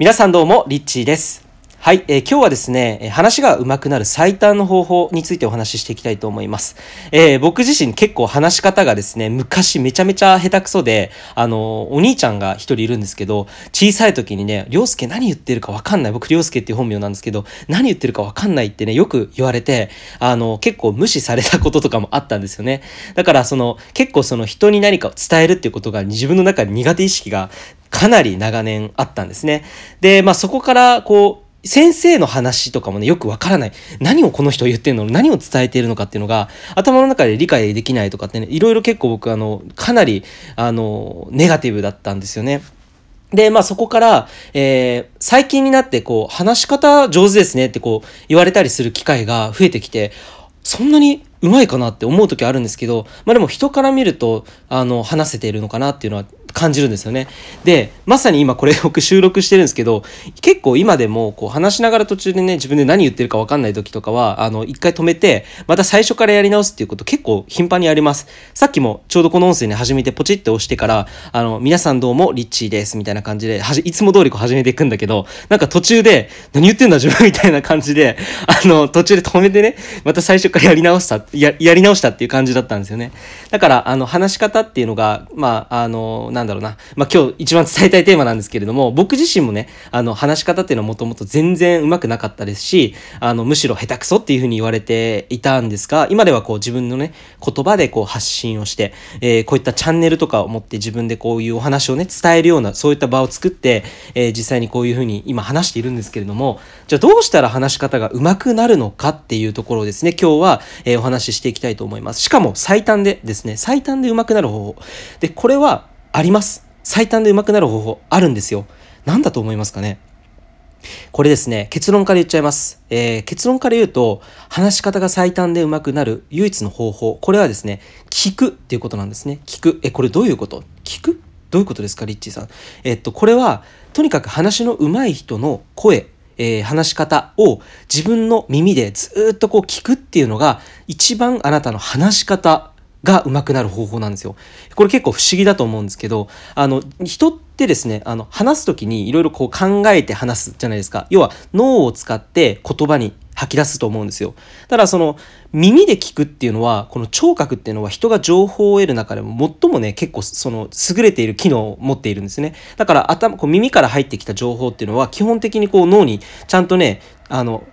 皆さんどうも、リッチーです。はい、えー、今日はですね、話が上手くなる最短の方法についてお話ししていきたいと思います。えー、僕自身結構話し方がですね、昔めちゃめちゃ下手くそで、あの、お兄ちゃんが一人いるんですけど、小さい時にね、りょうすけ何言ってるかわかんない。僕、りょうすけっていう本名なんですけど、何言ってるかわかんないってね、よく言われて、あの、結構無視されたこととかもあったんですよね。だから、その、結構その人に何かを伝えるっていうことが自分の中に苦手意識がかなり長年あったんですね。で、まあそこから、こう、先生の話とかもね、よくわからない。何をこの人言ってんの？何を伝えているのかっていうのが、頭の中で理解できないとかってね、いろいろ結構僕、あの、かなり、あの、ネガティブだったんですよね。で、まあそこから、えー、最近になってこう、話し方上手ですねってこう、言われたりする機会が増えてきて、そんなにうまいかなって思う時あるんですけど、まあでも人から見ると、あの、話せているのかなっていうのは感じるんですよね。で、まさに今これ僕収録してるんですけど、結構今でもこう話しながら途中でね、自分で何言ってるかわかんない時とかは、あの、一回止めて、また最初からやり直すっていうこと結構頻繁にあります。さっきもちょうどこの音声に始めてポチって押してから、あの、皆さんどうもリッチーですみたいな感じで、はじ、いつも通りこう始めていくんだけど、なんか途中で、何言ってんだ自分みたいな感じで、あの、途中で止めてね、また最初からやり直した、や、やり直したっていう感じだったんですよね。だから、あの、話し方っていうのが、まあ、あの、なんだろうな、まあ今日一番伝えたいテーマなんですけれども、僕自身もね、あの、話し方っていうのはもともと全然うまくなかったですし、あの、むしろ下手くそっていうふうに言われていたんですが、今ではこう自分のね、言葉でこう発信をして、えー、こういったチャンネルとかを持って自分でこういうお話をね、伝えるような、そういった場を作って、えー、実際にこういうふうに今話しているんですけれども、じゃあどうしたら話し方が上手くなるのかっていうところをですね、今日は、えー、お話ししていきたいと思います。しかも最短でですね、最短で上手くなる方法。で、これはあります。最短で上手くなる方法あるんですよ。何だと思いますかね？これですね、結論から言っちゃいます。えー、結論から言うと、話し方が最短で上手くなる唯一の方法。これはですね、聞くっていうことなんですね。聞く。え、これどういうこと？聞く？どういうことですか、リッチーさん？えっと、これは、とにかく話の上手い人の声、えー、話し方を自分の耳でずっとこう聞くっていうのが、一番あなたの話し方が上手くなる方法なんですよ。これ結構不思議だと思うんですけど、あの、人ってですね、あの、話す時にいろいろこう考えて話すじゃないですか。要は脳を使って言葉に吐き出すと思うんですよ。ただその耳で聞くっていうのは、この聴覚っていうのは人が情報を得る中でも最もね、結構その優れている機能を持っているんですね。だから頭、こう耳から入ってきた情報っていうのは基本的にこう脳にちゃんとね、あの、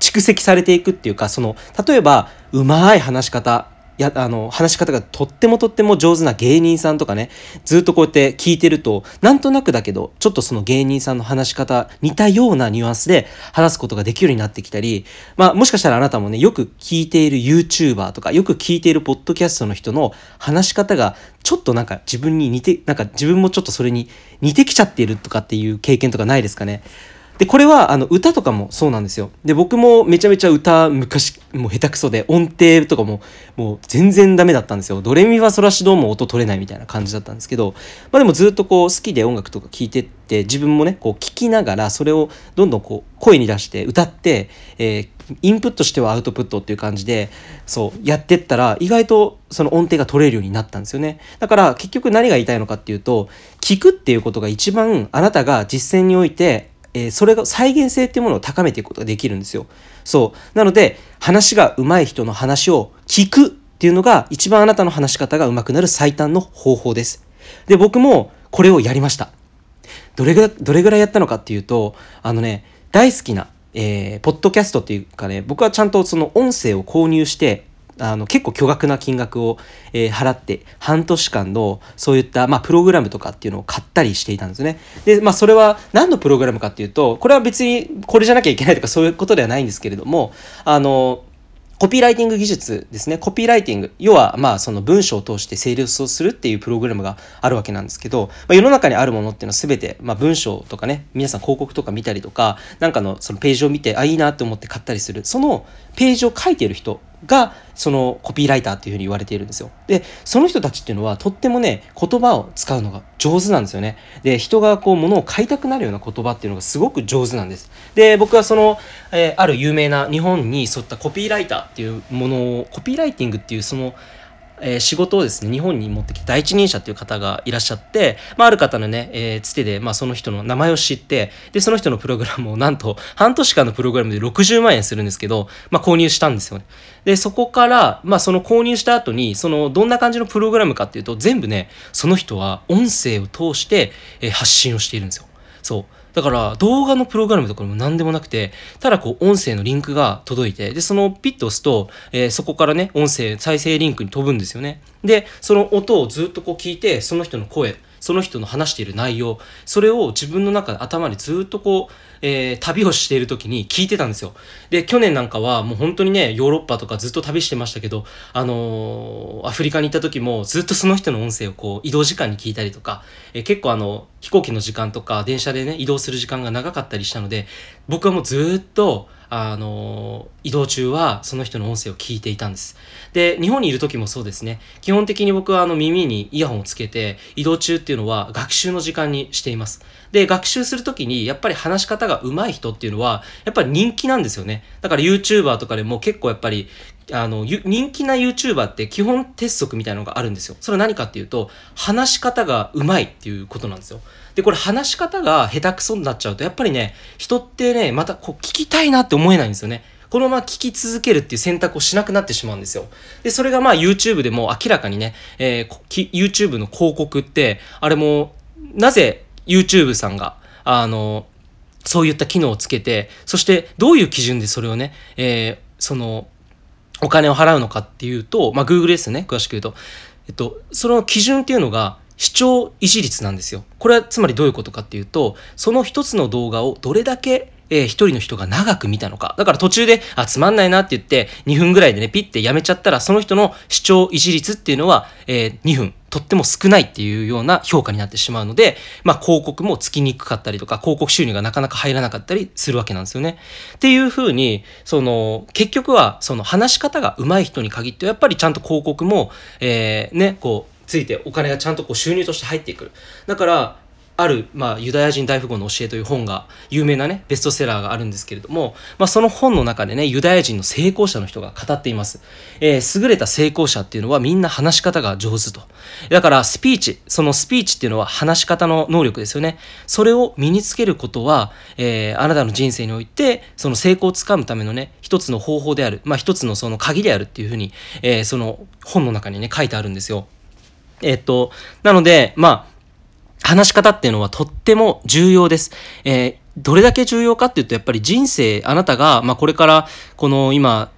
蓄積されていくっていうか、その、例えば、うまい話し方、や、あの、話し方がとってもとっても上手な芸人さんとかね、ずっとこうやって聞いてると、なんとなくだけど、ちょっとその芸人さんの話し方、似たようなニュアンスで話すことができるようになってきたり、まあ、もしかしたらあなたもね、よく聞いている YouTuber とか、よく聞いているポッドキャストの人の話し方が、ちょっとなんか自分に似て、なんか自分もちょっとそれに似てきちゃっているとかっていう経験とかないですかね？で、これは、あの、歌とかもそうなんですよ。で、僕もめちゃめちゃ歌、昔、もう下手くそで、音程とかも、もう全然ダメだったんですよ。ドレミファソラシドも音取れないみたいな感じだったんですけど、まあでもずっとこう、好きで音楽とか聴いてって、自分もね、こう、聴きながら、それをどんどんこう、声に出して歌って、えー、インプットしてはアウトプットっていう感じで、そう、やってったら、意外とその音程が取れるようになったんですよね。だから、結局何が言いたいのかっていうと、聞くっていうことが一番あなたが実践においてえー、それが再現性っていうものを高めていくことができるんですよ。そう。なので、話が上手い人の話を聞くっていうのが一番あなたの話し方が上手くなる最短の方法です。で、僕もこれをやりました。どれぐらい、どれぐらいやったのかっていうと、あのね、大好きな、えー、ポッドキャストっていうかね、僕はちゃんとその音声を購入して、あの結構巨額な金額を、えー、払って半年間のそういった、まあ、プログラムとかっていうのを買ったりしていたんですね。で、まあ、それは何のプログラムかっていうとこれは別にこれじゃなきゃいけないとかそういうことではないんですけれどもあのコピーライティング技術ですね。コピーライティング。要は、まあ、その文章を通して成立をするっていうプログラムがあるわけなんですけど、まあ、世の中にあるものっていうのは全て、まあ、文章とかね、皆さん広告とか見たりとか、なんかのそのページを見て、あ、いいなって思って買ったりする。そのページを書いてる人が、そのコピーライターっていうふうに言われているんですよ。で、その人たちっていうのはとってもね、言葉を使うのが上手なんですよね。で、人がこう物を買いたくなるような言葉っていうのがすごく上手なんです。で、僕はその、えー、ある有名な日本に沿ったコピーライターっていうものを、コピーライティングっていうその、えー、仕事をですね、日本に持ってきた第一人者っていう方がいらっしゃって、まあ、ある方のね、えー、つてで、まあ、その人の名前を知って、で、その人のプログラムをなんと、半年間のプログラムで60万円するんですけど、まあ、購入したんですよね。で、そこから、まあ、その購入した後に、その、どんな感じのプログラムかっていうと、全部ね、その人は音声を通して、えー、発信をしているんですよ。そう。だから動画のプログラムとかも何でもなくて、ただこう音声のリンクが届いて、で、そのピッと押すと、えー、そこからね、音声再生リンクに飛ぶんですよね。で、その音をずっとこう聞いて、その人の声、その人の話している内容、それを自分の中で頭にずっとこう、えー、旅をしている時に聞いてたんですよ。で、去年なんかはもう本当にね、ヨーロッパとかずっと旅してましたけど、あのー、アフリカに行った時もずっとその人の音声をこう移動時間に聞いたりとか、えー、結構あの、飛行機の時間とか電車でね、移動する時間が長かったりしたので、僕はもうずっと、あの、移動中はその人の音声を聞いていたんです。で、日本にいる時もそうですね。基本的に僕はあの耳にイヤホンをつけて、移動中っていうのは学習の時間にしています。で、学習する時にやっぱり話し方が上手い人っていうのは、やっぱり人気なんですよね。だから YouTuber とかでも結構やっぱりあの、人気な YouTuber って基本鉄則みたいなのがあるんですよ。それは何かっていうと、話し方が上手いっていうことなんですよ。で、これ話し方が下手くそになっちゃうと、やっぱりね、人ってね、またこう聞きたいなって思えないんですよね。このまま聞き続けるっていう選択をしなくなってしまうんですよ。で、それがまあ YouTube でも明らかにね、えー、YouTube の広告って、あれも、なぜ YouTube さんが、あの、そういった機能をつけて、そしてどういう基準でそれをね、えー、その、お金を払うのかっていうと、まあ、Google ですね、詳しく言うと。えっと、その基準っていうのが、視聴維持率なんですよ。これはつまりどういうことかっていうと、その一つの動画をどれだけえー、人の人が長く見たのか。だから途中で、あ、つまんないなって言って、2分ぐらいでね、ピッてやめちゃったら、その人の視聴維持率っていうのは、えー、2分、とっても少ないっていうような評価になってしまうので、まあ広告もつきにくかったりとか、広告収入がなかなか入らなかったりするわけなんですよね。っていうふうに、その、結局は、その話し方が上手い人に限って、やっぱりちゃんと広告も、えー、ね、こう、ついてお金がちゃんとこう収入として入ってくる。だから、ある、まあ、ユダヤ人大富豪の教えという本が、有名なね、ベストセラーがあるんですけれども、まあ、その本の中でね、ユダヤ人の成功者の人が語っています。えー、優れた成功者っていうのはみんな話し方が上手と。だから、スピーチ、そのスピーチっていうのは話し方の能力ですよね。それを身につけることは、えー、あなたの人生において、その成功をつかむためのね、一つの方法である、まあ、一つのその鍵であるっていうふうに、えー、その本の中にね、書いてあるんですよ。えっと、なので、まあ、話し方っていうのはとっても重要です。えー、どれだけ重要かっていうと、やっぱり人生、あなたが、まあ、これから、この今、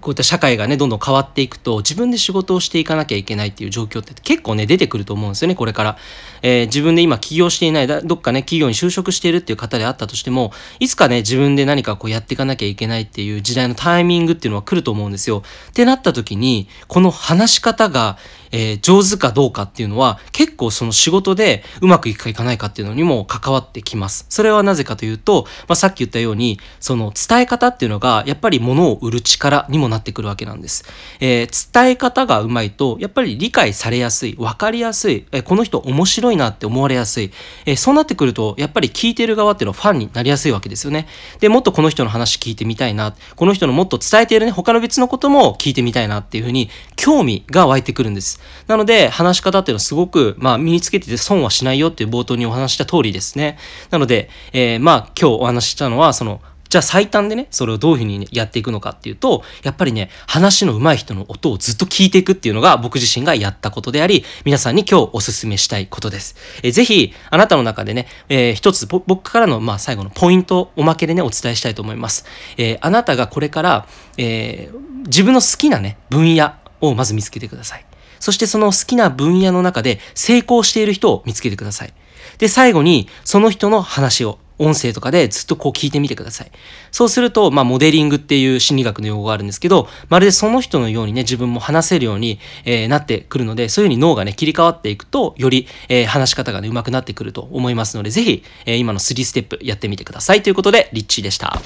こういった社会がね、どんどん変わっていくと、自分で仕事をしていかなきゃいけないっていう状況って結構ね、出てくると思うんですよね、これから。えー、自分で今起業していない、どっかね、企業に就職しているっていう方であったとしても、いつかね、自分で何かこうやっていかなきゃいけないっていう時代のタイミングっていうのは来ると思うんですよ。ってなった時に、この話し方が、えー、上手かどうかっていうのは結構その仕事でうまくいくかいかないかっていうのにも関わってきます。それはなぜかというと、まあ、さっき言ったように、その伝え方っていうのがやっぱり物を売る力にもなってくるわけなんです。えー、伝え方がうまいと、やっぱり理解されやすい、わかりやすい、えー、この人面白いなって思われやすい、えそうなってくると、やっぱり聞いてる側っていうのはファンになりやすいわけですよね。で、もっとこの人の話聞いてみたいな、この人のもっと伝えているね、他の別のことも聞いてみたいなっていうふうに、興味が湧いてくるんです。なので、話し方っていうのはすごく、まあ、身につけてて損はしないよっていう冒頭にお話した通りですね。なので、えー、まあ、今日お話ししたのは、その、じゃあ最短でね、それをどういうふうにやっていくのかっていうと、やっぱりね、話の上手い人の音をずっと聞いていくっていうのが僕自身がやったことであり、皆さんに今日お勧めしたいことです。えー、ぜひ、あなたの中でね、えー、一つ僕からの、まあ、最後のポイント、おまけでね、お伝えしたいと思います。えー、あなたがこれから、えー、自分の好きなね、分野をまず見つけてください。そしてその好きな分野の中で成功している人を見つけてください。で、最後にその人の話を音声とかでずっとこう聞いてみてください。そうすると、まあ、モデリングっていう心理学の用語があるんですけど、まるでその人のようにね、自分も話せるように、えー、なってくるので、そういうふうに脳がね、切り替わっていくと、より、えー、話し方がね、上手くなってくると思いますので、ぜひ、えー、今の3ステップやってみてください。ということで、リッチーでした。